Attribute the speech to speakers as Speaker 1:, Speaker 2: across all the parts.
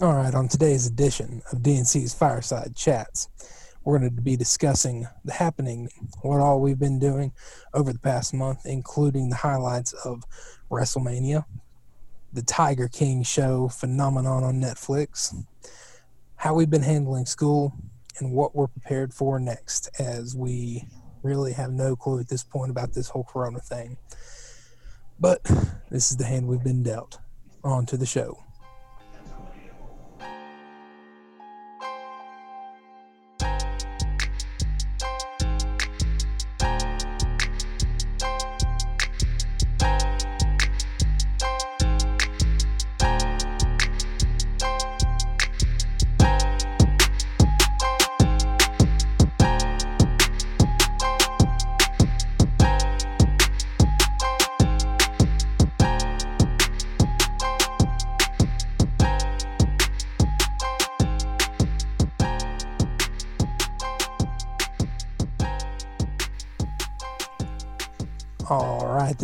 Speaker 1: All right, on today's edition of DNC's Fireside Chats, we're going to be discussing the happening, what all we've been doing over the past month, including the highlights of WrestleMania, the Tiger King show phenomenon on Netflix, how we've been handling school, and what we're prepared for next, as we really have no clue at this point about this whole Corona thing. But this is the hand we've been dealt. On to the show.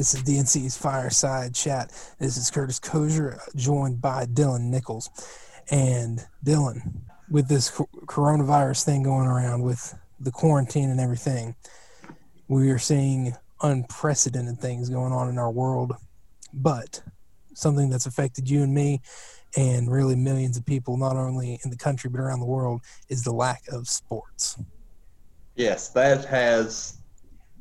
Speaker 1: This is DNC's Fireside Chat. This is Curtis Kozier, joined by Dylan Nichols. And Dylan, with this coronavirus thing going around, with the quarantine and everything, we are seeing unprecedented things going on in our world. But something that's affected you and me, and really millions of people, not only in the country but around the world, is the lack of sports.
Speaker 2: Yes, that has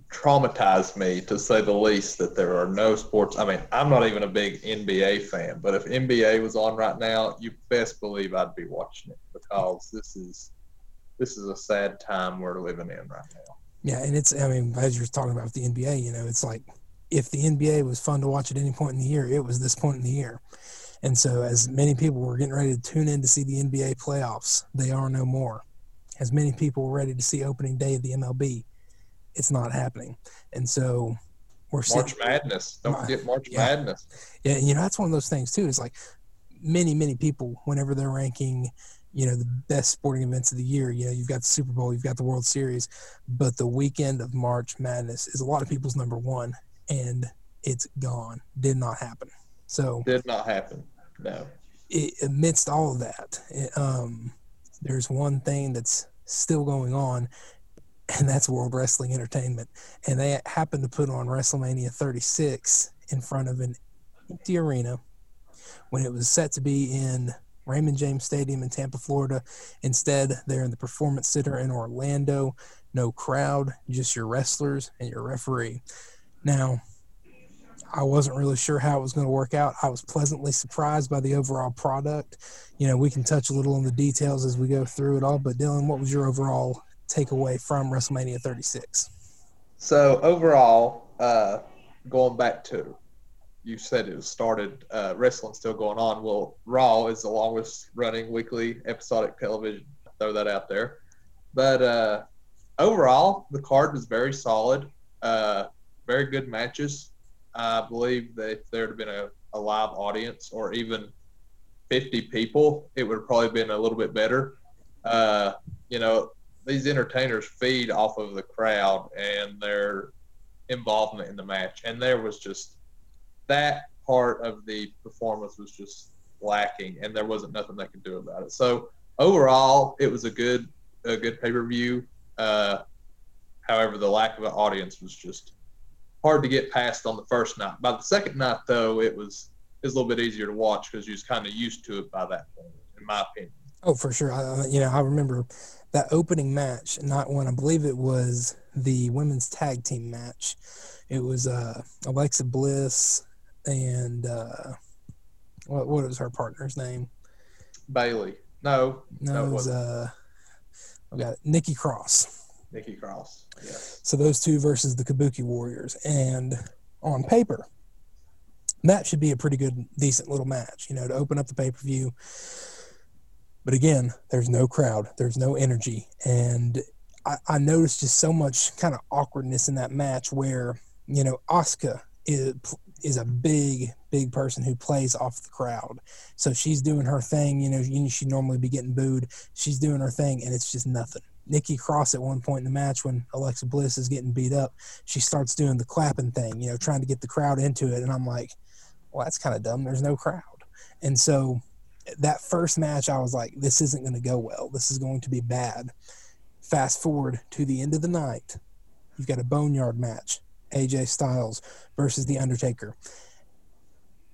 Speaker 2: traumatized me to say the least that there are no sports. I mean, I'm not even a big NBA fan, but if NBA was on right now, you best believe I'd be watching it because this is this is a sad time we're living in right now.
Speaker 1: Yeah, and it's I mean, as you're talking about the NBA, you know, it's like if the NBA was fun to watch at any point in the year, it was this point in the year. And so as many people were getting ready to tune in to see the NBA playoffs, they are no more. As many people were ready to see opening day of the MLB, it's not happening. And so
Speaker 2: we're March sitting, Madness. Don't forget March
Speaker 1: yeah.
Speaker 2: Madness.
Speaker 1: Yeah, you know that's one of those things too. Is like many many people whenever they're ranking, you know, the best sporting events of the year. You know, you've got the Super Bowl, you've got the World Series, but the weekend of March Madness is a lot of people's number one, and it's gone. Did not happen. So
Speaker 2: did not happen. No.
Speaker 1: It, amidst all of that, it, um, there's one thing that's still going on, and that's World Wrestling Entertainment. And they happened to put on WrestleMania 36 in front of an empty arena when it was set to be in Raymond James Stadium in Tampa, Florida. Instead, they're in the Performance Center in Orlando. No crowd, just your wrestlers and your referee. Now, I wasn't really sure how it was going to work out. I was pleasantly surprised by the overall product. You know, we can touch a little on the details as we go through it all. But Dylan, what was your overall takeaway from WrestleMania 36?
Speaker 2: So overall, uh, going back to you said it started uh, wrestling still going on. Well, Raw is the longest running weekly episodic television. Throw that out there. But uh, overall, the card was very solid. Uh, very good matches. I believe that if there had been a, a live audience or even 50 people, it would have probably been a little bit better. Uh, you know, these entertainers feed off of the crowd and their involvement in the match. And there was just that part of the performance was just lacking, and there wasn't nothing they could do about it. So overall, it was a good a good pay per view. Uh, however, the lack of an audience was just hard to get past on the first night. By the second night, though, it was it a little bit easier to watch because you was kind of used to it by that point, in my opinion.
Speaker 1: Oh, for sure. I, you know, I remember that opening match, not one, I believe it was the women's tag team match. It was uh, Alexa Bliss and uh, what what was her partner's name?
Speaker 2: Bayley. No,
Speaker 1: no, no it was uh, I got it. Nikki Cross.
Speaker 2: Nikki Cross. Yeah.
Speaker 1: So those two versus the Kabuki Warriors, and on paper, that should be a pretty good, decent little match. You know, to open up the pay per view but again, there's no crowd, there's no energy. And I, I noticed just so much kind of awkwardness in that match where, you know, Asuka is, is a big, big person who plays off the crowd. So she's doing her thing, you know, she'd normally be getting booed. She's doing her thing, and it's just nothing. Nikki Cross at one point in the match when Alexa Bliss is getting beat up, she starts doing the clapping thing, you know, trying to get the crowd into it. And I'm like, well, that's kind of dumb. There's no crowd. And so that first match, I was like, this isn't going to go well. This is going to be bad. Fast forward to the end of the night, you've got a boneyard match AJ Styles versus The Undertaker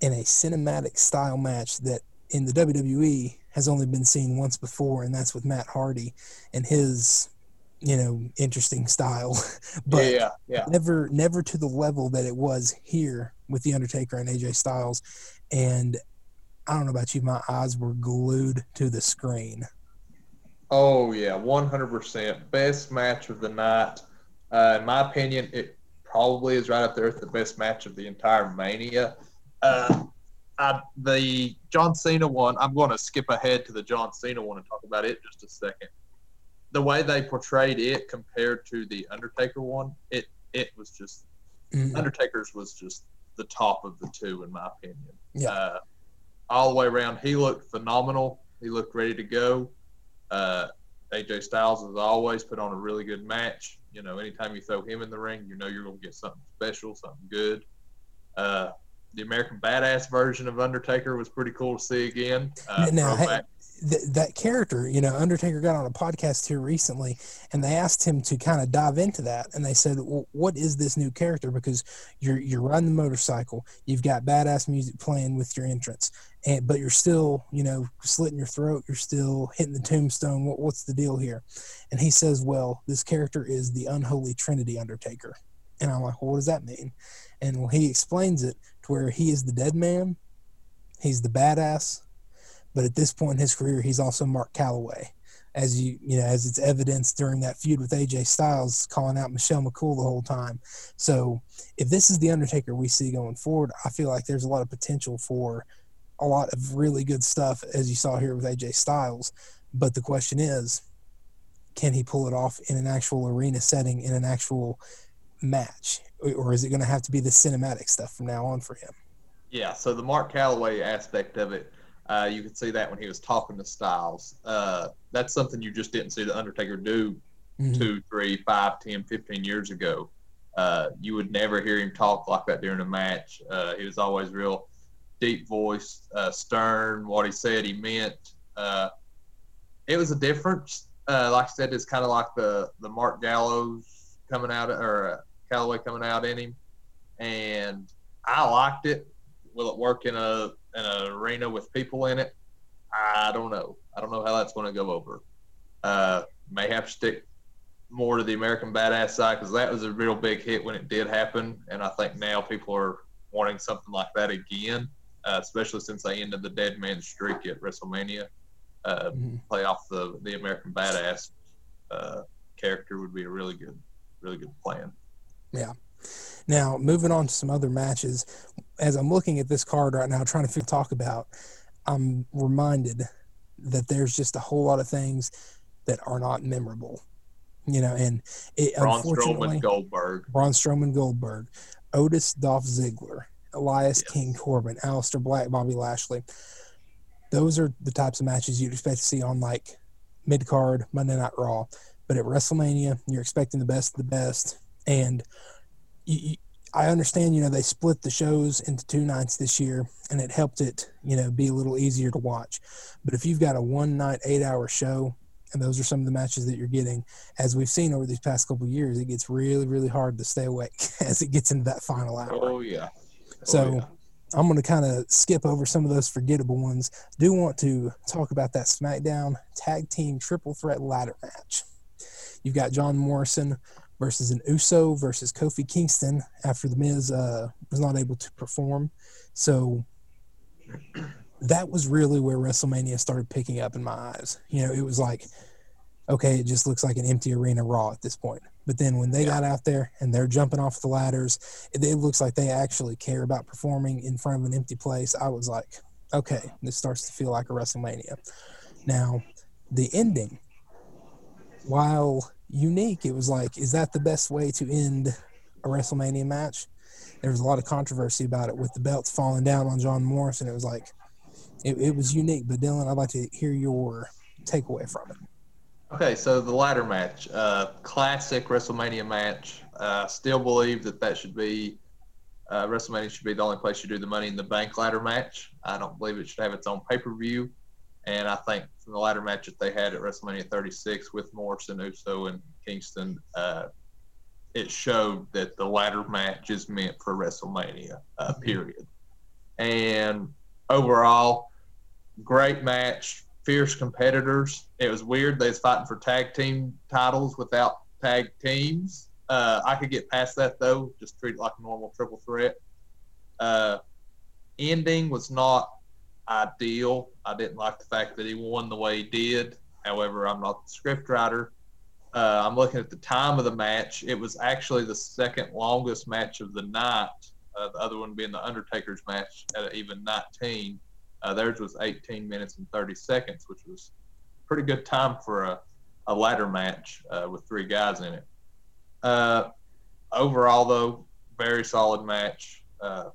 Speaker 1: in a cinematic style match that in the WWE has only been seen once before, and that's with Matt Hardy and his, you know, interesting style. but
Speaker 2: yeah, yeah.
Speaker 1: never never to the level that it was here with The Undertaker and AJ Styles. And I don't know about you, my eyes were glued to the screen.
Speaker 2: Oh yeah, one hundred percent. Best match of the night. Uh, in my opinion, it probably is right up there with the best match of the entire Mania. Uh, I, the John Cena one, I'm going to skip ahead to the John Cena one and talk about it just a second. The way they portrayed it compared to the Undertaker one, it it was just mm-hmm. Undertaker's was just the top of the two in my opinion.
Speaker 1: Yeah. Uh,
Speaker 2: all the way around, he looked phenomenal. He looked ready to go. Uh, AJ Styles has always put on a really good match. You know, anytime you throw him in the ring, you know you're going to get something special, something good. Uh, the American Badass version of Undertaker was pretty cool to see again. Uh,
Speaker 1: now, th- that character, you know, Undertaker got on a podcast here recently, and they asked him to kind of dive into that, and they said, well, "What is this new character? Because you're you're riding the motorcycle, you've got badass music playing with your entrance, and but you're still, you know, slitting your throat, you're still hitting the tombstone. What, what's the deal here?" And he says, "Well, this character is the unholy Trinity Undertaker." And I'm like, well, what does that mean? And well, he explains it to where he is the dead man, he's the badass, but at this point in his career, he's also Mark Calaway, As you you know, as it's evidenced during that feud with AJ Styles, calling out Michelle McCool the whole time. So, if this is the Undertaker we see going forward, I feel like there's a lot of potential for a lot of really good stuff, as you saw here with AJ Styles. But the question is, can he pull it off in an actual arena setting, in an actual match, or is it going to have to be the cinematic stuff from now on for him?
Speaker 2: Yeah. So the Mark Calaway aspect of it, uh, you could see that when he was talking to Styles. Uh, that's something you just didn't see the Undertaker do mm-hmm. two, three, five, ten, fifteen years ago. Uh, you would never hear him talk like that during a match. Uh, he was always real deep voiced, uh, stern. What he said, he meant. Uh, it was a difference. like I said, it's kind of like the the Mark Gallows coming out or Calaway coming out in him, and I liked it. Will it work in a in an arena with people in it? I don't know. I don't know how that's going to go over. Uh, may have to stick more to the American Badass side because that was a real big hit when it did happen, and I think now people are wanting something like that again, uh, especially since they ended the Dead Man streak at WrestleMania. Uh, mm-hmm. Play off the the American Badass uh, character would be a really good, really good plan.
Speaker 1: Yeah. Now, moving on to some other matches, as I'm looking at this card right now, trying to talk about, I'm reminded that there's just a whole lot of things that are not memorable. You know, and it,
Speaker 2: Braun Strowman Goldberg,
Speaker 1: Braun Strowman Goldberg, Otis Dolph Ziggler, Elias yes. King Corbin, Aleister Black, Bobby Lashley. Those are the types of matches you'd expect to see on like mid card Monday Night Raw. But at WrestleMania, you're expecting the best of the best and you, I understand, you know, they split the shows into two nights this year, and it helped it, you know, be a little easier to watch. But if you've got a one night, eight hour show, and those are some of the matches that you're getting, as we've seen over these past couple years, it gets really, really hard to stay awake as it gets into that final hour.
Speaker 2: Oh yeah.
Speaker 1: Oh, so. Yeah. I'm going to kind of skip over some of those forgettable ones. Do want to talk about that SmackDown Tag Team Triple Threat Ladder match. You've got John Morrison versus an Uso versus Kofi Kingston after The Miz uh, was not able to perform. So that was really where WrestleMania started picking up in my eyes. You know, it was like, okay, it just looks like an empty arena Raw at this point. But then when they yeah. got out there and they're jumping off the ladders, it, it looks like they actually care about performing in front of an empty place. I was like, okay, this starts to feel like a WrestleMania. Now, the ending, while unique. It was like, is that the best way to end a WrestleMania match? There was a lot of controversy about it with the belts falling down on John Morrison. It was like, it, it was unique. But Dylan, I'd like to hear your takeaway from it.
Speaker 2: Okay, so the ladder match, uh, classic WrestleMania match. Uh, still believe that that should be uh, WrestleMania should be the only place you do the Money in the Bank ladder match. I don't believe it should have its own pay per view. And I think from the ladder match that they had at WrestleMania 36 with Morrison, Uso, and Kingston, uh, it showed that the ladder match is meant for WrestleMania, uh, mm-hmm. period. And overall, great match, fierce competitors. It was weird. They was fighting for tag team titles without tag teams. Uh, I could get past that though. Just treat it like a normal triple threat. Uh, ending was not ideal. I didn't like the fact that he won the way he did. However, I'm not the script writer. Uh, I'm looking at the time of the match. It was actually the second longest match of the night. Uh, the other one being the Undertaker's match at even 19. Uh, theirs was 18 minutes and 30 seconds, which was pretty good time for a, a ladder match uh, with three guys in it. Uh, overall, though, very solid match. Uh,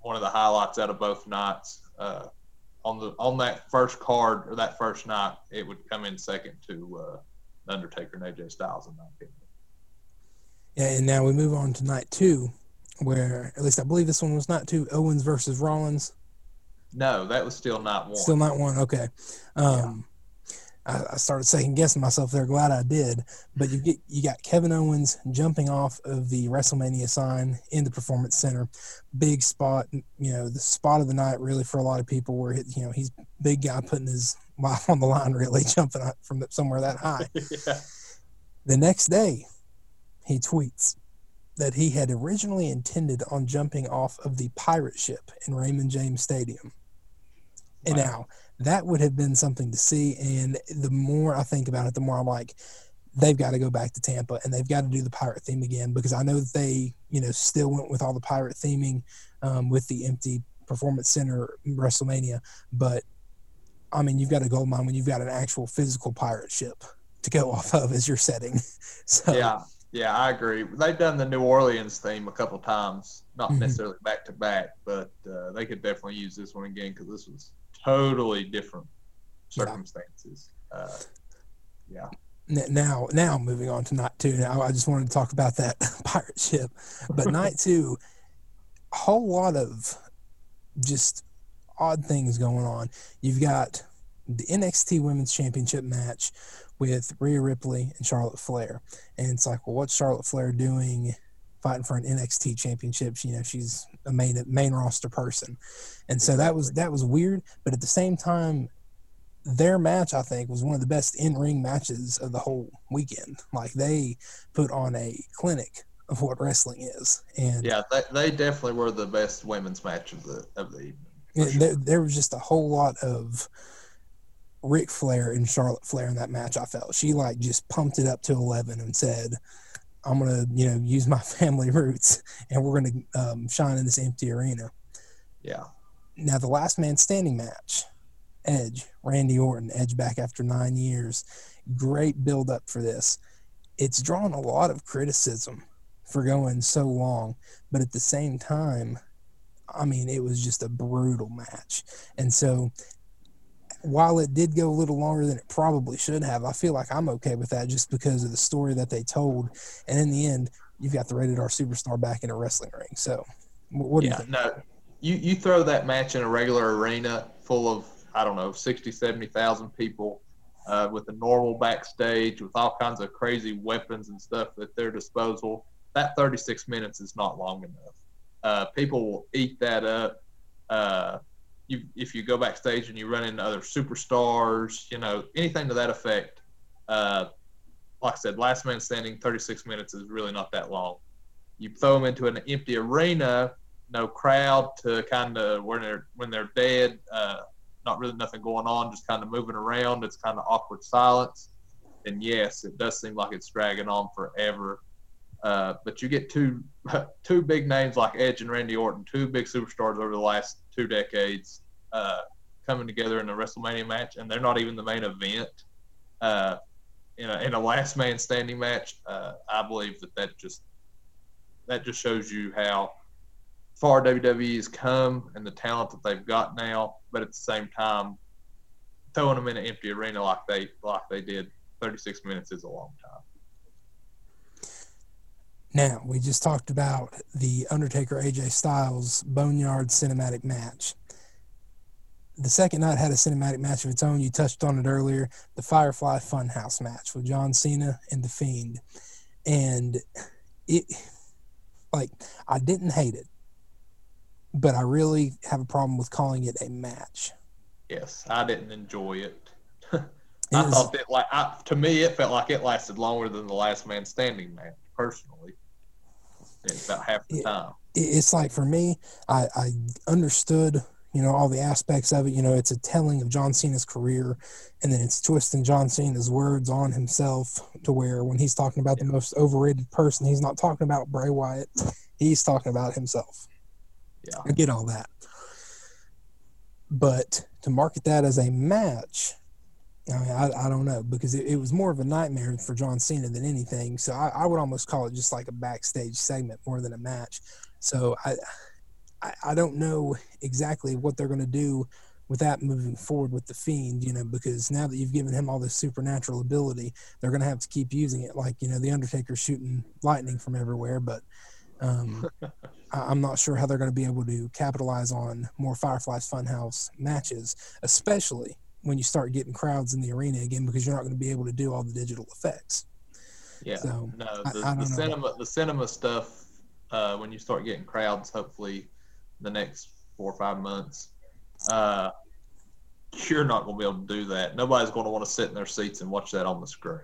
Speaker 2: one of the highlights out of both nights. Uh, on the on that first card or that first night, it would come in second to uh, Undertaker and AJ Styles, in my opinion.
Speaker 1: Yeah, and now we move on to night two, where at least I believe this one was night two, Owens versus Rollins.
Speaker 2: No, that was still night one.
Speaker 1: Still night one. Okay. Um, I, I started second guessing myself there. Glad I did. But you get you got Kevin Owens jumping off of the WrestleMania sign in the Performance Center, big spot. You know, the spot of the night really for a lot of people. Where you know he's big guy putting his life on the line, really jumping from somewhere that high. yeah. The next day, he tweets that he had originally intended on jumping off of the pirate ship in Raymond James Stadium. Wow. And now that would have been something to see. And the more I think about it, the more I'm like, they've got to go back to Tampa and they've got to do the pirate theme again because I know that they, you know, still went with all the pirate theming um, with the empty performance center WrestleMania. But I mean, you've got a gold mine when you've got an actual physical pirate ship to go off of as your setting. so
Speaker 2: yeah, yeah, I agree. They've done the New Orleans theme a couple times, not mm-hmm. necessarily back to back, but uh, they could definitely use this one again because this was totally different circumstances. Yeah. Uh, yeah.
Speaker 1: Now, now moving on to night two. Now, I just wanted to talk about that pirate ship, but night two, a whole lot of just odd things going on. You've got the NXT Women's Championship match with Rhea Ripley and Charlotte Flair, and it's like, well, what's Charlotte Flair doing fighting for an NXT championship. You know, she's a main main roster person, and so that was that was weird. But at the same time, their match I think was one of the best in ring matches of the whole weekend. Like they put on a clinic of what wrestling is, and
Speaker 2: yeah, they, they definitely were the best women's match of the of the evening.
Speaker 1: Sure. There, there was just a whole lot of. Ric Flair and Charlotte Flair in that match, I felt she like just pumped it up to eleven and said, I'm gonna you know use my family roots, and we're gonna um, shine in this empty arena.
Speaker 2: Yeah.
Speaker 1: Now the last man standing match, Edge, Randy Orton, Edge back after nine years. Great build up for this. It's drawn a lot of criticism for going so long, but at the same time, I mean, it was just a brutal match. And so while it did go a little longer than it probably should have, I feel like I'm okay with that just because of the story that they told. And in the end, you've got the rated R superstar back in a wrestling ring. So, what do yeah, you think?
Speaker 2: No, you, you throw that match in a regular arena full of, I don't know, 60, 70,000 people uh, with a normal backstage with all kinds of crazy weapons and stuff at their disposal. That 36 minutes is not long enough. Uh, people will eat that up. Uh, you if you go backstage and you run into other superstars, you know, anything to that effect. Uh, like I said, last man standing, 36 minutes is really not that long. You throw them into an empty arena, no crowd to kind of when they're when they're dead, uh, not really nothing going on, just kind of moving around. It's kind of awkward silence. And yes, it does seem like it's dragging on forever. Uh, but you get two two big names like Edge and Randy Orton, two big superstars over the last two decades uh, coming together in a WrestleMania match, and they're not even the main event. Uh, in a, in a last man standing match, uh, I believe that that just that just shows you how far WWE has come and the talent that they've got now. But at the same time, throwing them in an empty arena like they like they did, 36 minutes is a long time.
Speaker 1: Now, we just talked about the Undertaker AJ Styles Boneyard cinematic match. the second night had a cinematic match of its own. You touched on it earlier, the Firefly Funhouse match with John Cena and the Fiend, and it like I didn't hate it, but I really have a problem with calling it a match.
Speaker 2: Yes, I didn't enjoy it. I thought that like I, to me it felt like it lasted longer than the Last Man Standing match. Personally, it's about half the
Speaker 1: it,
Speaker 2: time.
Speaker 1: It's like for me, I, I understood you know all the aspects of it. You know it's a telling of john cena's career and then it's twisting john cena's words on himself to where when he's talking about the most overrated person he's not talking about bray wyatt. He's talking about himself.
Speaker 2: Yeah.
Speaker 1: I get all that. But to market that as a match I, mean, I, I don't know because it, it, was more of a nightmare for John Cena than anything. So I, I would almost call it just like a backstage segment more than a match. So I I, I don't know exactly what they're going to do with that moving forward with the fiend you know because now that you've given him all this supernatural ability they're going to have to keep using it like you know the undertaker shooting lightning from everywhere but um, I, am not sure how they're going to be able to capitalize on more fireflies funhouse matches especially when you start getting crowds in the arena again because you're not going to be able to do all the digital effects
Speaker 2: yeah so, no the, I, the cinema the cinema stuff uh, when you start getting crowds hopefully the next four or five months, uh, you're not going to be able to do that. Nobody's going to want to sit in their seats and watch that on the screen.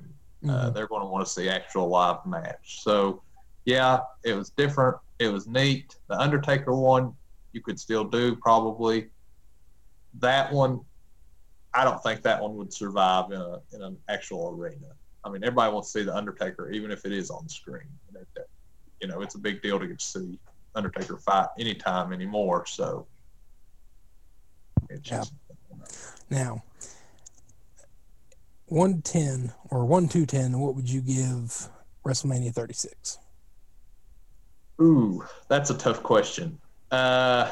Speaker 2: Uh, mm-hmm. Uh, they're going to want to see actual live match. So, yeah, it was different. It was neat. The Undertaker one, you could still do probably. That one, I don't think that one would survive in a in an actual arena. I mean, everybody wants to see the Undertaker, even if it is on screen. You know, it's a big deal to get to see Undertaker fight anytime anymore. So
Speaker 1: it's just now one ten or one two ten. What would you give WrestleMania thirty six?
Speaker 2: Ooh, that's a tough question. Uh,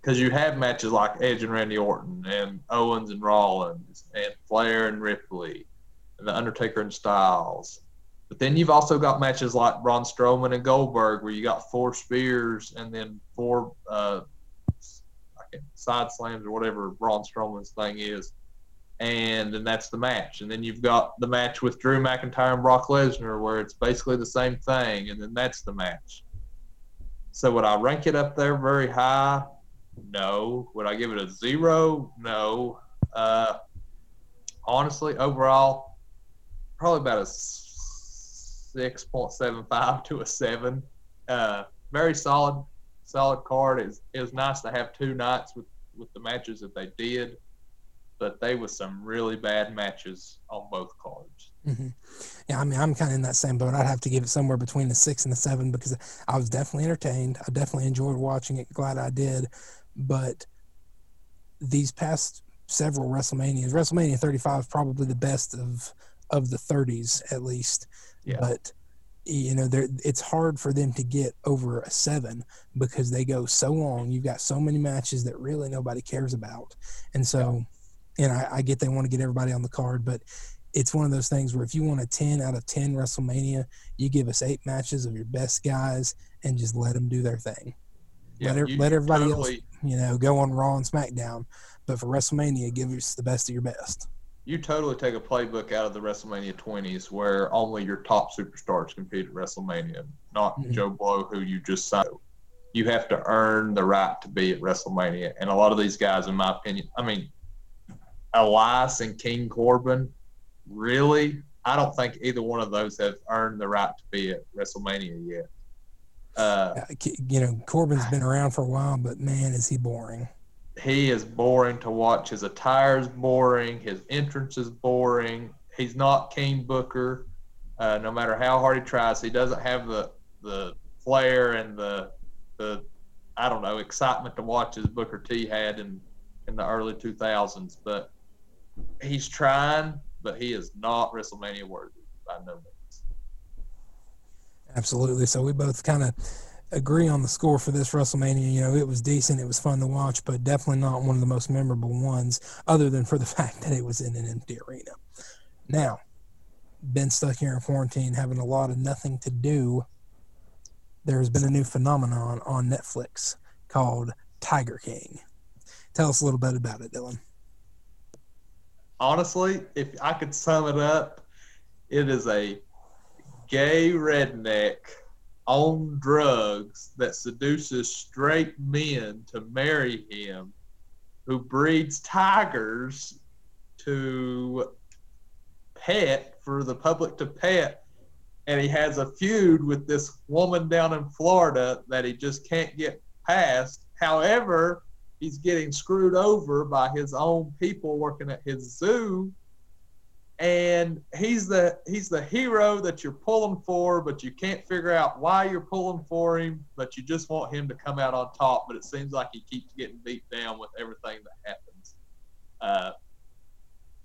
Speaker 2: Because you have matches like Edge and Randy Orton, and Owens and Rollins, and Flair and Ripley, and The Undertaker and Styles, but then you've also got matches like Braun Strowman and Goldberg, where you got four spears and then four uh, side slams or whatever Braun Strowman's thing is, and then that's the match. And then you've got the match with Drew McIntyre and Brock Lesnar, where it's basically the same thing, and then that's the match. So would I rank it up there very high? No. Would I give it a zero? No. Uh, honestly, overall, probably about a six point seven five to a seven. Uh, very solid, solid card. It's it was nice to have two nights with with the matches that they did, but they were some really bad matches on both cards.
Speaker 1: Mm-hmm. Yeah, I mean, I'm kind of in that same boat. I'd have to give it somewhere between a six and a seven because I was definitely entertained. I definitely enjoyed watching it. Glad I did, but these past several WrestleManias, WrestleMania 35 is probably the best of of the 30s at least. Yeah. But you know, it's hard for them to get over a seven because they go so long. You've got so many matches that really nobody cares about, and so, and I, I get they want to get everybody on the card, but it's one of those things where if you want a 10 out of 10 WrestleMania, you give us eight matches of your best guys and just let them do their thing. Yeah, let, er, you, let everybody totally, else, you know, go on Raw and SmackDown. But for WrestleMania, give us the best of your best
Speaker 2: you totally take a playbook out of the WrestleMania 20s where only your top superstars compete at WrestleMania, not mm-hmm. Joe Blow, who you just signed. You have to earn the right to be at WrestleMania. And a lot of these guys, in my opinion, I mean, Elias and King Corbin, really, I don't think either one of those have earned the right to be at WrestleMania yet.
Speaker 1: Uh, you know, Corbin's been around for a while, but man, is he boring
Speaker 2: he is boring to watch. His attire is boring. His entrance is boring. He's not King Booker. Uh, no matter how hard he tries, he doesn't have the the flair and the the I don't know excitement to watch as Booker T had in in the early 2000s. But he's trying, but he is not WrestleMania worthy by no means.
Speaker 1: Absolutely. So we both kind of agree on the score for this WrestleMania. You know, it was decent, it was fun to watch, but definitely not one of the most memorable ones, other than for the fact that it was in an empty arena. Now, been stuck here in quarantine, having a lot of nothing to do. There's been a new phenomenon on Netflix called Tiger King. Tell us a little bit about it, Dylan.
Speaker 2: honestly, if I could sum it up, it is a gay redneck on drugs that seduces straight men to marry him, who breeds tigers to pet for the public to pet. And he has a feud with this woman down in Florida that he just can't get past. However, he's getting screwed over by his own people working at his zoo and he's the he's the hero that you're pulling for, but you can't figure out why you're pulling for him, but you just want him to come out on top. But it seems like he keeps getting beat down with everything that happens. Uh,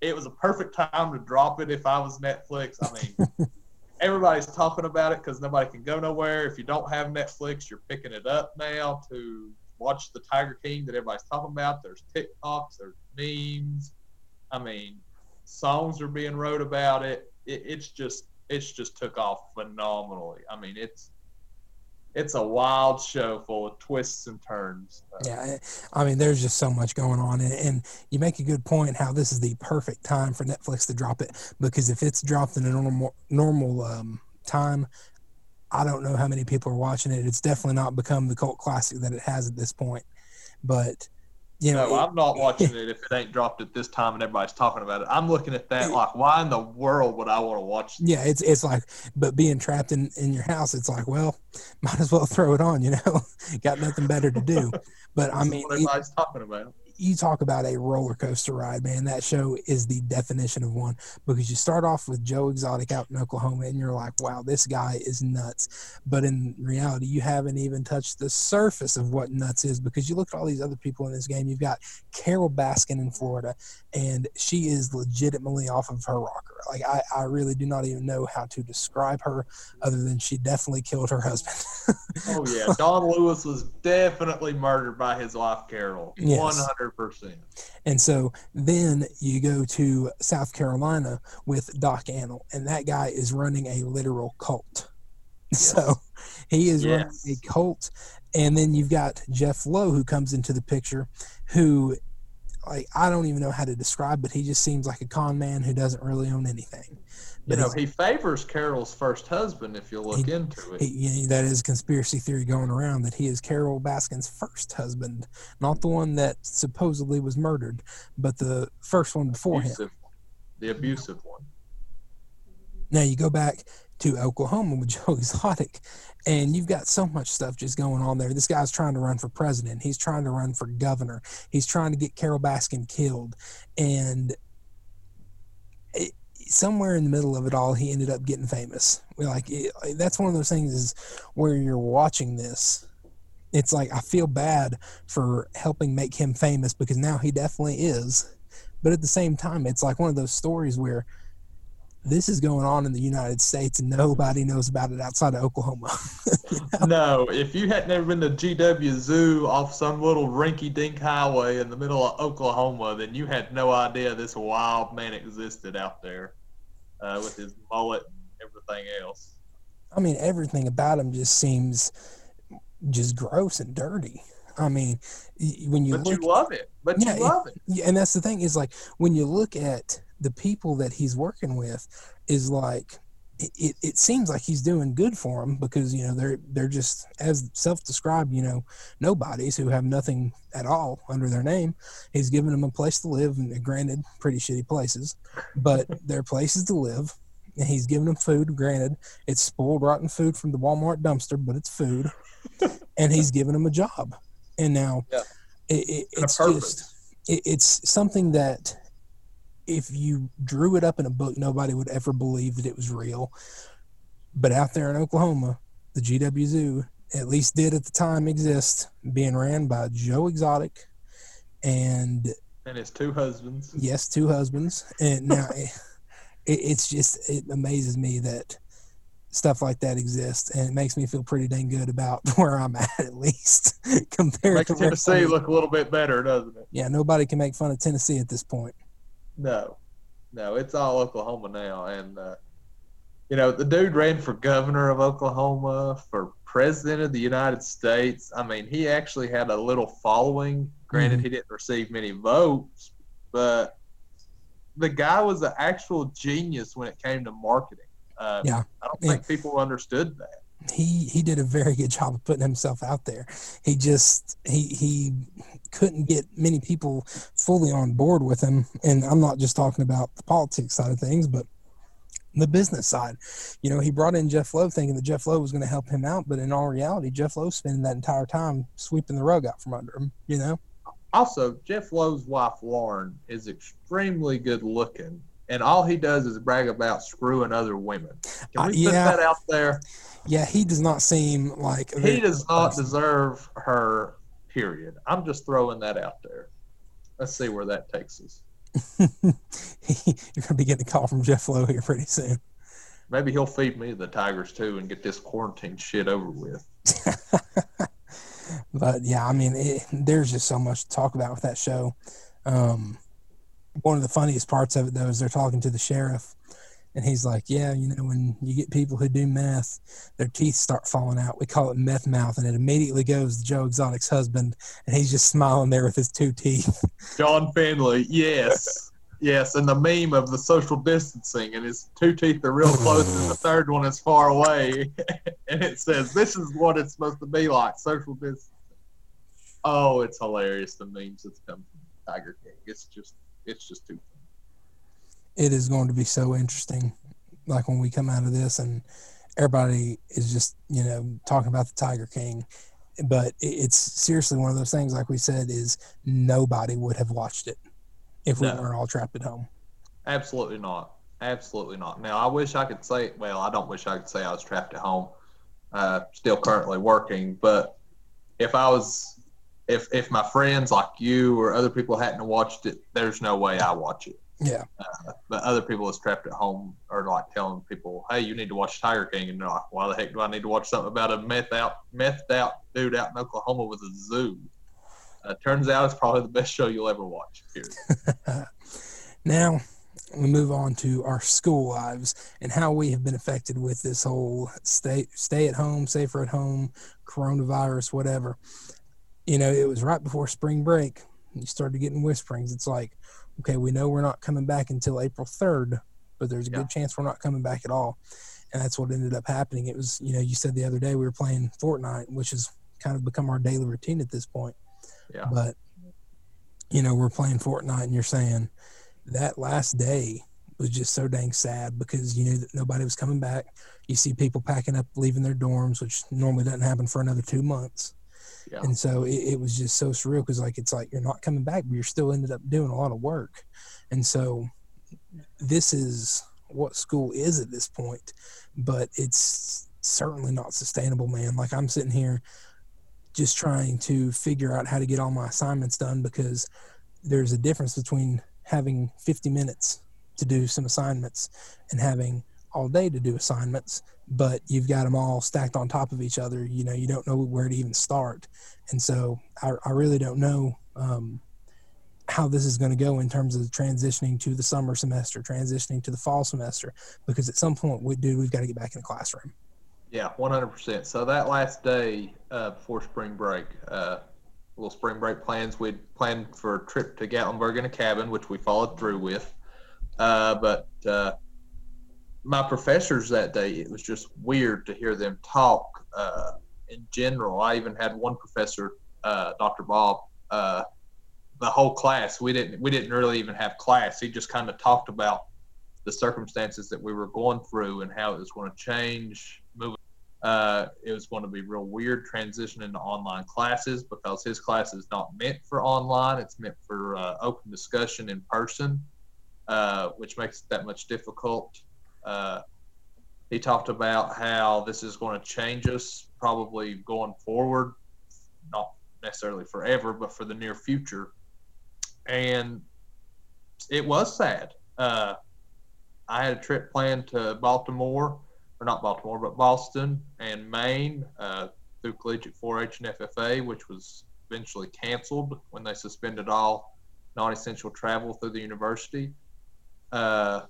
Speaker 2: it was a perfect time to drop it if I was Netflix. I mean, everybody's talking about it because nobody can go nowhere. If you don't have Netflix, you're picking it up now to watch the Tiger King that everybody's talking about. There's TikToks, there's memes. I mean, songs are being wrote about it. it. It's just it's just took off phenomenally. I mean, it's it's a wild show full of twists and turns.
Speaker 1: Yeah, I mean, there's just so much going on, and, and, you make a good point how this is the perfect time for Netflix to drop it because if it's dropped in a normal normal um, time, I don't know how many people are watching it. It's definitely not become the cult classic that it has at this point, but
Speaker 2: you know, no, I'm not watching it if it ain't dropped at this time and everybody's talking about it. I'm looking at that like, why in the world would I want to watch?
Speaker 1: This? Yeah, it's it's like, but being trapped in in your house, it's like, well, might as well throw it on. You know, got nothing better to do. But I mean,
Speaker 2: everybody's it, talking about
Speaker 1: you talk about a roller coaster ride, man. That show is the definition of one because you start off with Joe Exotic out in Oklahoma and you're like, wow, this guy is nuts. But in reality, you haven't even touched the surface of what nuts is because you look at all these other people in this game. You've got Carole Baskin in Florida, and she is legitimately off of her rocker. Like, I, I really do not even know how to describe her other than she definitely killed her husband.
Speaker 2: oh, yeah. Don Lewis was definitely murdered by his wife, Carole, Yes. 100 percent.
Speaker 1: And so then you go to South Carolina with Doc Antle, and that guy is running a literal cult. Yes. So he is yes. running a cult, and then you've got Jeff Lowe who comes into the picture, who like I don't even know how to describe, but he just seems like a con man who doesn't really own anything.
Speaker 2: But you know, he favors Carole's first husband. If you look he, into it,
Speaker 1: he, that is conspiracy theory going around that he is Carole Baskin's first husband, not the one that supposedly was murdered, but the first one before
Speaker 2: abusive, him, the abusive one.
Speaker 1: Now you go back to Oklahoma with Joe Exotic, and you've got so much stuff just going on there. This guy's trying to run for president. He's trying to run for governor. He's trying to get Carole Baskin killed, and it, somewhere in the middle of it all, he ended up getting famous. We're like, it, that's one of those things is where you're watching this. It's like I feel bad for helping make him famous because now he definitely is. But at the same time, it's like one of those stories where this is going on in the United States and nobody knows about it outside of Oklahoma.
Speaker 2: you know? No, if you had never been to GW Zoo off some little rinky dink highway in the middle of Oklahoma, then you had no idea this wild man existed out there uh, with his mullet and everything else.
Speaker 1: I mean, everything about him just seems just gross and dirty. I mean, when you
Speaker 2: but
Speaker 1: look,
Speaker 2: you love it, but yeah, you love it.
Speaker 1: it. And that's the thing is like when you look at the people that he's working with is like it, it seems like he's doing good for them because you know they're they're just as self-described you know nobodies who have nothing at all under their name. He's giving them a place to live and granted pretty shitty places but they're places to live and he's giving them food granted. It's spoiled rotten food from the walmart dumpster but it's food and he's giving them a job. And now yeah. it, it, it's just it's something that if you drew it up in a book, nobody would ever believe that it was real. But out there in Oklahoma, the GW Zoo, at least did at the time exist, being ran by Joe Exotic and
Speaker 2: and his two husbands.
Speaker 1: Yes, two husbands. And now it, it's just it amazes me that stuff like that exists, and it makes me feel pretty dang good about where I'm at, at least compared
Speaker 2: Makes
Speaker 1: to
Speaker 2: Tennessee look a little bit better, doesn't it?
Speaker 1: Yeah, nobody can make fun of Tennessee at this point.
Speaker 2: No, no, it's all Oklahoma now, and uh, you know the dude ran for governor of Oklahoma, for president of the United States. I mean, he actually had a little following. Granted, mm-hmm. he didn't receive many votes, but the guy was an actual genius when it came to marketing. Uh,
Speaker 1: Yeah.
Speaker 2: I don't
Speaker 1: Yeah.
Speaker 2: think people understood that.
Speaker 1: he he did a very good job of putting himself out there. He just he he couldn't get many people fully on board with him, and I'm not just talking about the politics side of things, but the business side. You know, he brought in Jeff Lowe thinking that Jeff Lowe was going to help him out, but in all reality, Jeff Lowe spending that entire time sweeping the rug out from under him. You know,
Speaker 2: Also, Jeff Lowe's wife Lauren is extremely good looking, and all he does is brag about screwing other women. Can
Speaker 1: Uh,
Speaker 2: we put that out there?
Speaker 1: yeah, he does not seem like
Speaker 2: He does not
Speaker 1: person.
Speaker 2: deserve her. Period. I'm just throwing that out there. Let's see where that takes us.
Speaker 1: You're going to be getting a call from Jeff Lowe here pretty soon.
Speaker 2: Maybe he'll feed me the tigers too and get this quarantine shit over with.
Speaker 1: but yeah, I mean, it, there's just so much to talk about with that show. Um, one of the funniest parts of it, though, is they're talking to the sheriff, and he's like, "Yeah, you know, when you get people who do meth, their teeth start falling out. We call it meth mouth, and it immediately goes to Joe Exotic's husband, and he's just smiling there with his two teeth.
Speaker 2: John Finlay, yes. Yes, and the meme of the social distancing, and his two teeth are real close, and the third one is far away. and it says, This is what it's supposed to be like social distancing. Oh, it's hilarious, the memes that's come from Tiger King. It's just, it's just too
Speaker 1: it is going to be so interesting, like when we come out of this, and everybody is just you know talking about the Tiger King. But it's seriously one of those things, like we said, is nobody would have watched it if we
Speaker 2: No.
Speaker 1: weren't all trapped at home.
Speaker 2: Absolutely not. Absolutely not. Now, I wish I could say, well, I don't wish I could say I was trapped at home, uh, still currently working, but if I was, if, if my friends like you or other people hadn't watched it, there's no way I watch it.
Speaker 1: Yeah,
Speaker 2: But other people that's trapped at home are like telling people, hey, you need to watch Tiger King. And they're like, why the heck do I need to watch something about a meth out, methed out dude out in Oklahoma with a zoo? Uh, turns out it's probably the best show you'll ever watch.
Speaker 1: Now we move on to our school lives and how we have been affected with this whole stay stay at home, safer at home, coronavirus, whatever. You know, it was right before spring break. You started getting whisperings. It's like, okay, we know we're not coming back until April third, but there's a
Speaker 2: Yeah.
Speaker 1: good chance we're not coming back at all. And that's what ended up happening. It was, you know, you said the other day we were playing Fortnite, which has kind of become our daily routine at this point.
Speaker 2: Yeah.
Speaker 1: But you know, we're playing Fortnite and you're saying that last day was just so dang sad because you knew that nobody was coming back. You see people packing up, leaving their dorms, which normally doesn't happen for another two months.
Speaker 2: Yeah.
Speaker 1: And so it, it was just so surreal because like it's like you're not coming back, but you're still ended up doing a lot of work. And so this is what school is at this point, but it's certainly not sustainable, man. Like I'm sitting here just trying to figure out how to get all my assignments done because there's a difference between having 50 minutes to do some assignments and having all day to do assignments but you've got them all stacked on top of each other you know you don't know where to even start and so i, I really don't know um, how this is going to go in terms of transitioning to the summer semester transitioning to the fall semester because at some point we dude we've got to get back in the classroom
Speaker 2: Yeah, one hundred percent. So that last day uh, before spring break, uh, little spring break plans. We'd planned for a trip to Gatlinburg in a cabin, which we followed through with. Uh, but uh, my professors that day, it was just weird to hear them talk. Uh, in general, I even had one professor, uh, Dr. Bob. Uh, the whole class, we didn't we didn't really even have class. He just kind of talked about the circumstances that we were going through and how it was going to change moving uh, it was going to be real weird transitioning to online classes because his class is not meant for online. It's meant for uh, open discussion in person, uh, which makes it that much difficult. Uh, he talked about how this is going to change us probably going forward, not necessarily forever, but for the near future. And it was sad. Uh, I had a trip planned to Baltimore or not Baltimore, but Boston and Maine uh, through Collegiate 4-H and FFA, which was eventually canceled when they suspended all non-essential travel through the university. Uh,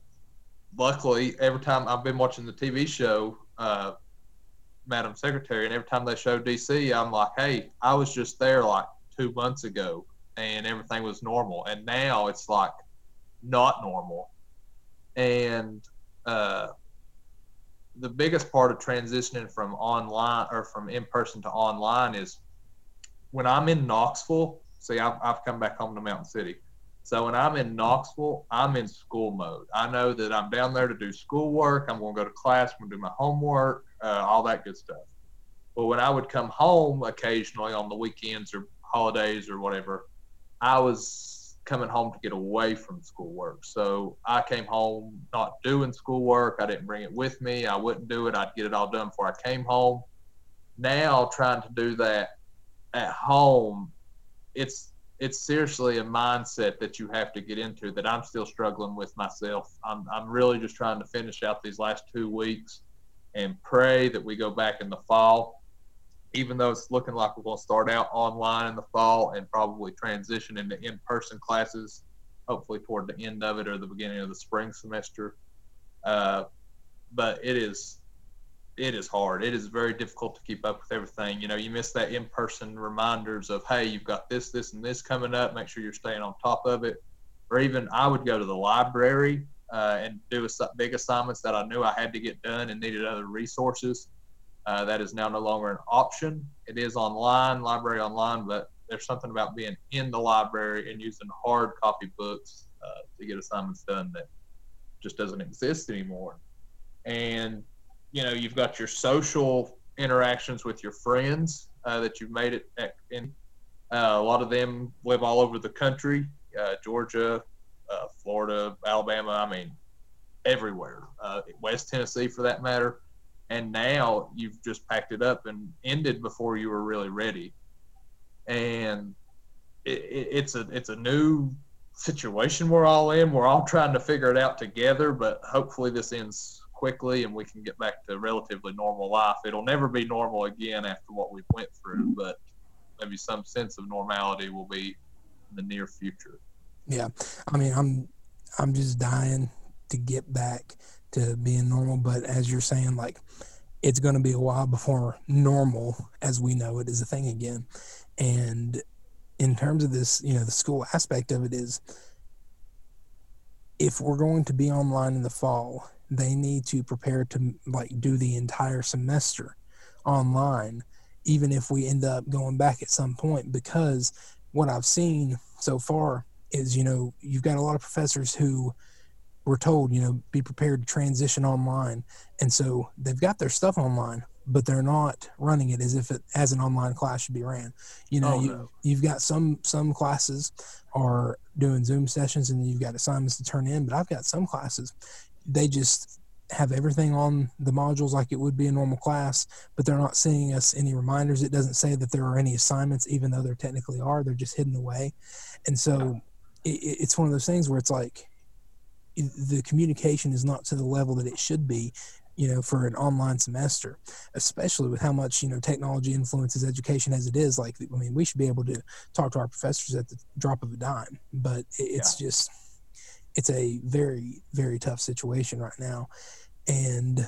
Speaker 2: luckily, every time I've been watching the TV show, uh, Madam Secretary, and every time they show DC, I'm like, hey, I was just there like two months ago, and everything was normal, and now it's like not normal. And uh, the biggest part of transitioning from online or from in person to online is when I'm in Knoxville. See, I've, I've come back home to Mountain City. So when I'm in Knoxville, I'm in school mode. I know that I'm down there to do schoolwork. I'm going to go to class. I'm going to do my homework, uh, all that good stuff. But when I would come home occasionally on the weekends or holidays or whatever, I was coming home to get away from schoolwork. So I came home not doing schoolwork. I didn't bring it with me. I wouldn't do it. I'd get it all done before I came home. Now trying to do that at home, it's it's seriously a mindset that you have to get into that I'm still struggling with myself. I'm I'm really just trying to finish out these last two weeks and pray that we go back in the fall even though it's looking like we're going to start out online in the fall and probably transition into in-person classes, hopefully toward the end of it or the beginning of the spring semester. Uh, but it is it is hard. It is very difficult to keep up with everything. You know, you miss that in-person reminders of, hey, you've got this, this, and this coming up. Make sure you're staying on top of it. Or even I would go to the library uh, and do a, big assignments that I knew I had to get done and needed other resources uh, that is now no longer an option. It is online, library online, but there's something about being in the library and using hard copy books uh, to get assignments done that just doesn't exist anymore. And you know, you've got your social interactions with your friends uh, that you've made it at, in. Uh, a lot of them live all over the country, uh, Georgia, uh, Florida, Alabama. I mean, everywhere. West Tennessee, for that matter and now you've just packed it up and ended before you were really ready and it, it, it's a it's a new situation we're all in we're all trying to figure it out together but hopefully this ends quickly and we can get back to relatively normal life it'll never be normal again after what we went through but maybe some sense of normality will be in the near future
Speaker 1: yeah i mean i'm i'm just dying to get back to being normal. But as you're saying, like it's going to be a while before normal, as we know it, is a thing again. And in terms of this, you know, the school aspect of it is if we're going to be online in the fall, they need to prepare to like do the entire semester online, even if we end up going back at some point, because what I've seen so far is, you know, you've got a lot of professors who we're told, you know, be prepared to transition online. And so they've got their stuff online, but they're not running it as if it as an online class should be ran. You know, oh, you, no. you've got some some classes are doing Zoom sessions and you've got assignments to turn in, but I've got some classes they just have everything on the modules like it would be a normal class, but they're not sending us any reminders. It doesn't say that there are any assignments, even though there technically are. They're just hidden away, and so it, it's one of those things where it's like the communication is not to the level that it should be you know for an online semester especially with how much you know technology influences education as it is like i mean we should be able to talk to our professors at the drop of a dime but it's yeah. just it's a very very tough situation right now and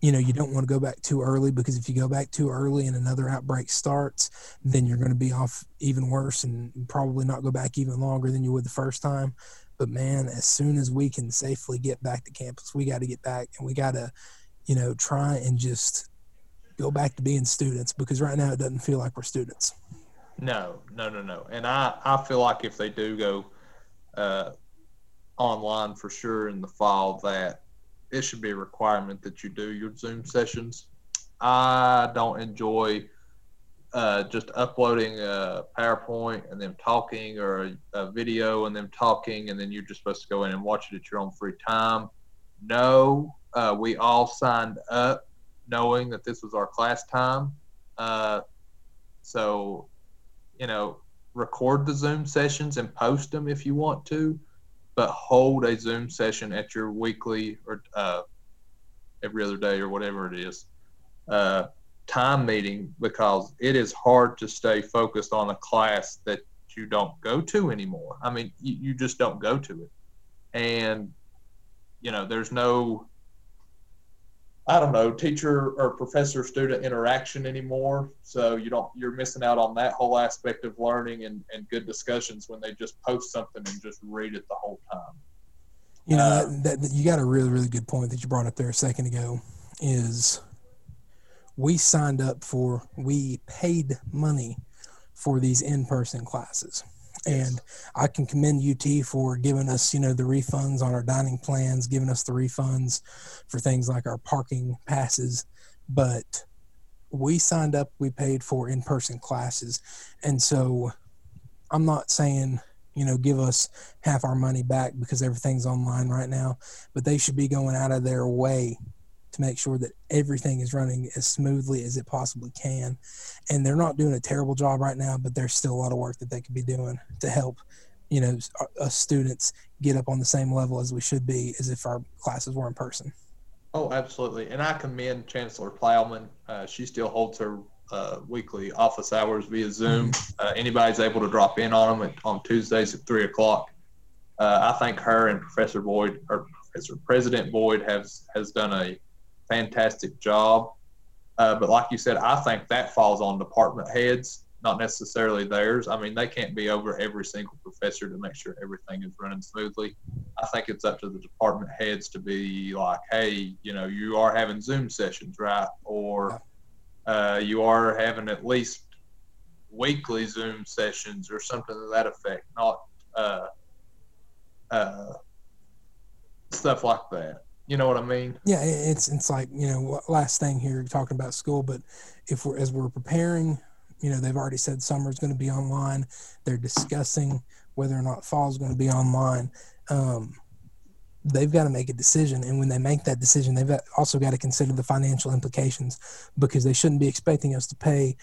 Speaker 1: you know you don't want to go back too early because if you go back too early and another outbreak starts then you're going to be off even worse and probably not go back even longer than you would the first time but man, as soon as we can safely get back to campus, we got to get back and we got to, you know, try and just go back to being students because right now it doesn't feel like we're students.
Speaker 2: No, no, no, no. And I, I feel like if they do go uh, online for sure in the fall, that it should be a requirement that you do your Zoom sessions. I don't enjoy uh, just uploading a PowerPoint and them talking or a, a, video and them talking, and then you're just supposed to go in and watch it at your own free time. No, uh, we all signed up knowing that this was our class time. Uh, so, you know, record the Zoom sessions and post them if you want to, but hold a Zoom session at your weekly or uh, every other day or whatever it is uh, time meeting because it is hard to stay focused on a class that you don't go to anymore. I mean, you, you just don't go to it. And, you know, there's no, I don't know, teacher or professor student interaction anymore. So you don't, you're missing out on that whole aspect of learning and, and good discussions when they just post something and just read it the whole time.
Speaker 1: You know, uh, that, that, you got a really, really good point that you brought up there a second ago. Is we signed up for, we paid money for these in-person classes, and I can commend UT for giving us, you know, the refunds on our dining plans, giving us the refunds for things like our parking passes, but we signed up, we paid for in-person classes, and so I'm not saying you know give us half our money back because everything's online right now, but they should be going out of their way make sure that everything is running as smoothly as it possibly can. And they're not doing a terrible job right now, but there's still a lot of work that they could be doing to help, you know, us students get up on the same level as we should be as if our classes were in person.
Speaker 2: Oh, absolutely. And I commend Chancellor Plowman. Uh, she still holds her uh, weekly office hours via Zoom. Uh, anybody's able to drop in on them at, on Tuesdays at three o'clock. Uh, I think her and Professor Boyd or Professor President Boyd has has done a fantastic job. Uh, but like you said, I think that falls on department heads not necessarily theirs. I mean, they can't be over every single professor to make sure everything is running smoothly. I think it's up to the department heads to be like, hey, you know, you are having Zoom sessions, right? Or uh, you are having at least weekly Zoom sessions or something to that effect, not uh, uh, stuff like that. You know what I mean?
Speaker 1: Yeah, it's it's like you know, last thing here talking about school, but if we're as we're preparing you know they've already said summer is going to be online they're discussing whether or not fall is going to be online um, they've got to make a decision and when they make that decision they've also got to consider the financial implications because they shouldn't be expecting us to pay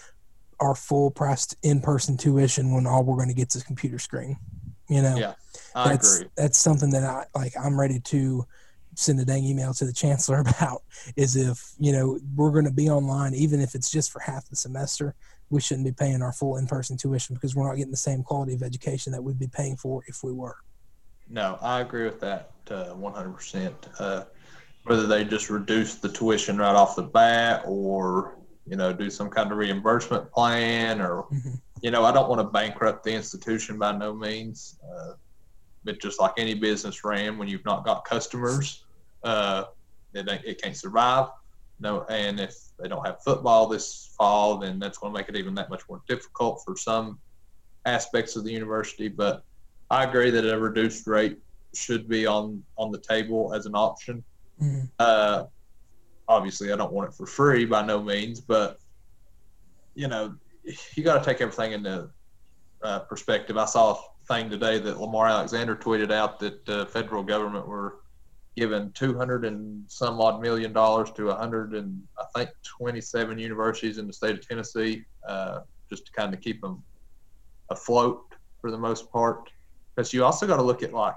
Speaker 1: our full priced in-person tuition when all we're going to get is a computer screen you know
Speaker 2: yeah I
Speaker 1: that's
Speaker 2: agree.
Speaker 1: that's something that i like i'm ready to send a dang email to the chancellor about is if you know we're going to be online even if it's just for half the semester we shouldn't be paying our full in-person tuition because we're not getting the same quality of education that we'd be paying for if we were.
Speaker 2: No, I agree with that uh, 100%. Uh, whether they just reduce the tuition right off the bat or, you know, do some kind of reimbursement plan or, mm-hmm. you know, I don't want to bankrupt the institution by no means. Uh, but just like any business ran, when you've not got customers, uh, it, it can't survive. No, and if they don't have football this fall, then that's going to make it even that much more difficult for some aspects of the university. But I agree that a reduced rate should be on on the table as an option. Mm-hmm. Uh, obviously, I don't want it for free by no means, but you know, you got to take everything into uh, perspective. I saw a thing today that Lamar Alexander tweeted out that the uh, federal government were given 200 and some odd million dollars to 100 and I think 27 universities in the state of Tennessee, uh, just to kind of keep them afloat for the most part. Because you also got to look at like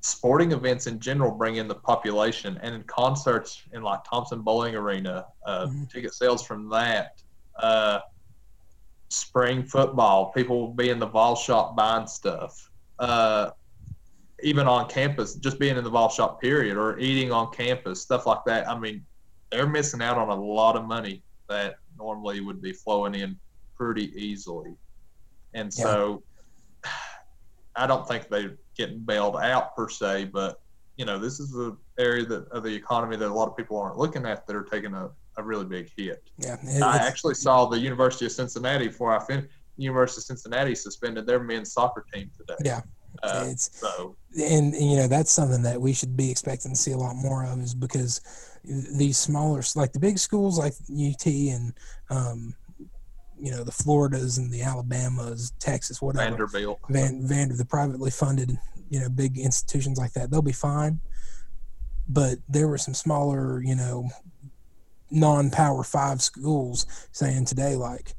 Speaker 2: sporting events in general bring in the population, and in concerts in like Thompson Boling Arena, uh, mm-hmm. ticket sales from that. Uh, spring football, people will be in the VolShop buying stuff. Uh, even on campus, just being in the VolShop period or eating on campus, stuff like that. I mean, they're missing out on a lot of money that normally would be flowing in pretty easily. And so. I don't think they're getting bailed out per se, but you know, this is the area that of the economy that a lot of people aren't looking at that are taking a, a really big hit.
Speaker 1: Yeah,
Speaker 2: I actually saw the University of Cincinnati before I finished. University of Cincinnati suspended their men's soccer team today.
Speaker 1: Yeah, uh, it's so. and, and you know that's something that we should be expecting to see a lot more of is because these smaller like the big schools like UT and um, you know the Floridas and the Alabamas, Texas, whatever.
Speaker 2: Vanderbilt,
Speaker 1: Van, Vander, the privately funded you know big institutions like that, they'll be fine. But there were some smaller, you know, non-power five schools saying today like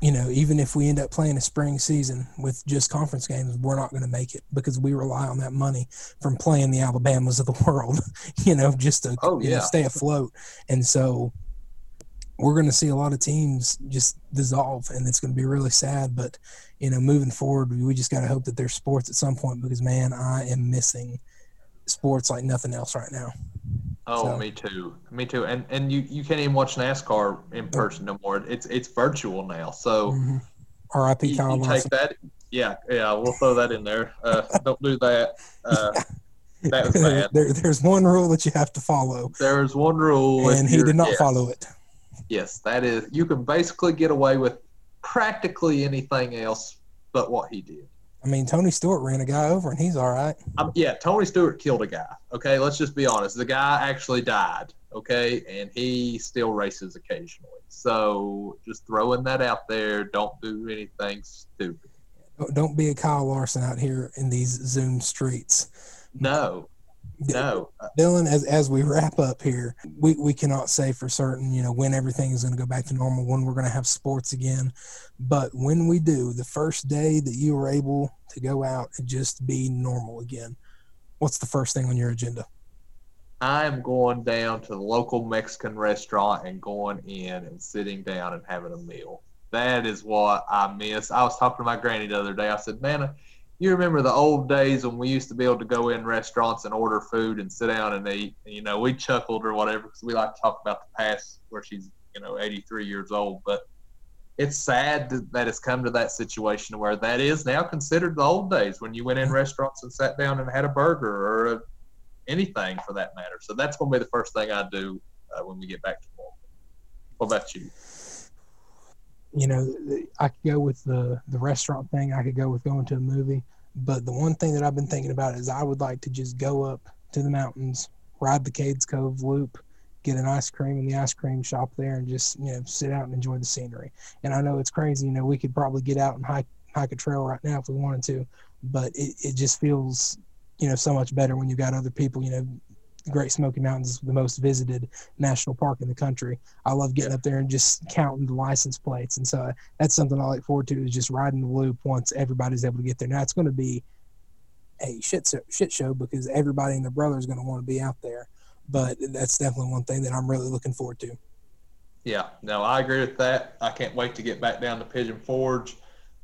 Speaker 1: you know, even if we end up playing a spring season with just conference games, we're not going to make it because we rely on that money from playing the Alabamas of the world, you know, just to
Speaker 2: oh, yeah.
Speaker 1: you know, stay afloat. And so we're going to see a lot of teams just dissolve and it's going to be really sad. But, you know, moving forward, we just got to hope that there's sports at some point because, man, I am missing sports like nothing else right now.
Speaker 2: Oh, so. me too. Me too. And and you, you can't even watch NASCAR in person no more. It's it's virtual now. So mm-hmm.
Speaker 1: R.I.P. Kyle
Speaker 2: you, take that. Yeah, yeah. We'll throw that in there. Uh, don't do that. Uh, that was bad.
Speaker 1: there, there's one rule that you have to follow,
Speaker 2: There's one rule,
Speaker 1: and he did not
Speaker 2: yes,
Speaker 1: follow it.
Speaker 2: Yes, that is. You can basically get away with practically anything else but what he did.
Speaker 1: I mean, Tony Stewart ran a guy over, and he's all right.
Speaker 2: Um, yeah, Tony Stewart killed a guy. Okay, let's just be honest. The guy actually died. Okay, and he still races occasionally. So just throwing that out there. Don't do anything stupid.
Speaker 1: Don't- Don't be a Kyle Larson out here in these Zoom streets.
Speaker 2: No, no.
Speaker 1: Dylan, as as we wrap up here, we, we cannot say for certain, you know, when everything is going to go back to normal, when we're going to have sports again. But when we do, the first day that you are able to go out and just be normal again, what's the first thing on your agenda?
Speaker 2: I am going down to the local Mexican restaurant and going in and sitting down and having a meal. That is what I miss. I was talking to my granny the other day. I said, "Man, you remember the old days when we used to be able to go in restaurants and order food and sit down and eat?" And, you know, we chuckled or whatever because we like to talk about the past where she's, you know, 83 years old. But it's sad that it's come to that situation where that is now considered the old days when you went in restaurants and sat down and had a burger or a anything for that matter. So that's going to be the first thing I do uh, when we get back to normal. What about you?
Speaker 1: You know, I could go with the the restaurant thing. I could go with going to a movie. But the one thing that I've been thinking about is I would like to just go up to the mountains, ride the Cades Cove Loop, get an ice cream in the ice cream shop there, and just you know sit out and enjoy the scenery. And I know it's crazy. You know, we could probably get out and hike hike a trail right now if we wanted to, but it, it just feels you know so much better when you've got other people. You know, the Great Smoky Mountains is the most visited national park in the country. I love getting up there and just counting the license plates, and so that's something I look forward to is just riding the loop once everybody's able to get there. Now it's going to be a shit show, shit show because everybody and their brother is going to want to be out there, but that's definitely one thing that I'm really looking forward to.
Speaker 2: Yeah, no, I agree with that. I can't wait to get back down to Pigeon Forge,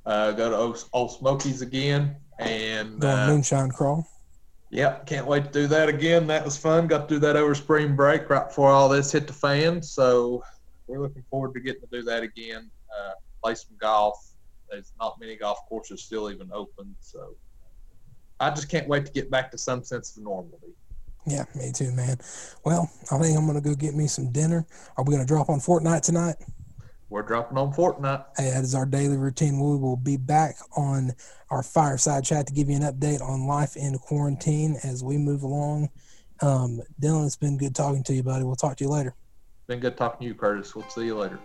Speaker 2: uh, go to Old, Old Smokies again, and uh,
Speaker 1: moonshine crawl.
Speaker 2: Yep, can't wait to do that again. That was fun. Got to do that over spring break right before all this hit the fan. So we're looking forward to getting to do that again. Uh, play some golf. There's not many golf courses still even open. So I just can't wait to get back to some sense of normality.
Speaker 1: Yeah, me too, man. Well, I think I'm gonna go get me some dinner. Are we gonna drop on Fortnite tonight?
Speaker 2: We're dropping on Fortnite.
Speaker 1: Hey, that is our daily routine. We will be back on our fireside chat to give you an update on life in quarantine as we move along. Um, Dylan, it's been good talking to you, buddy. We'll talk to you later.
Speaker 2: Been good talking to you, Curtis. We'll see you later.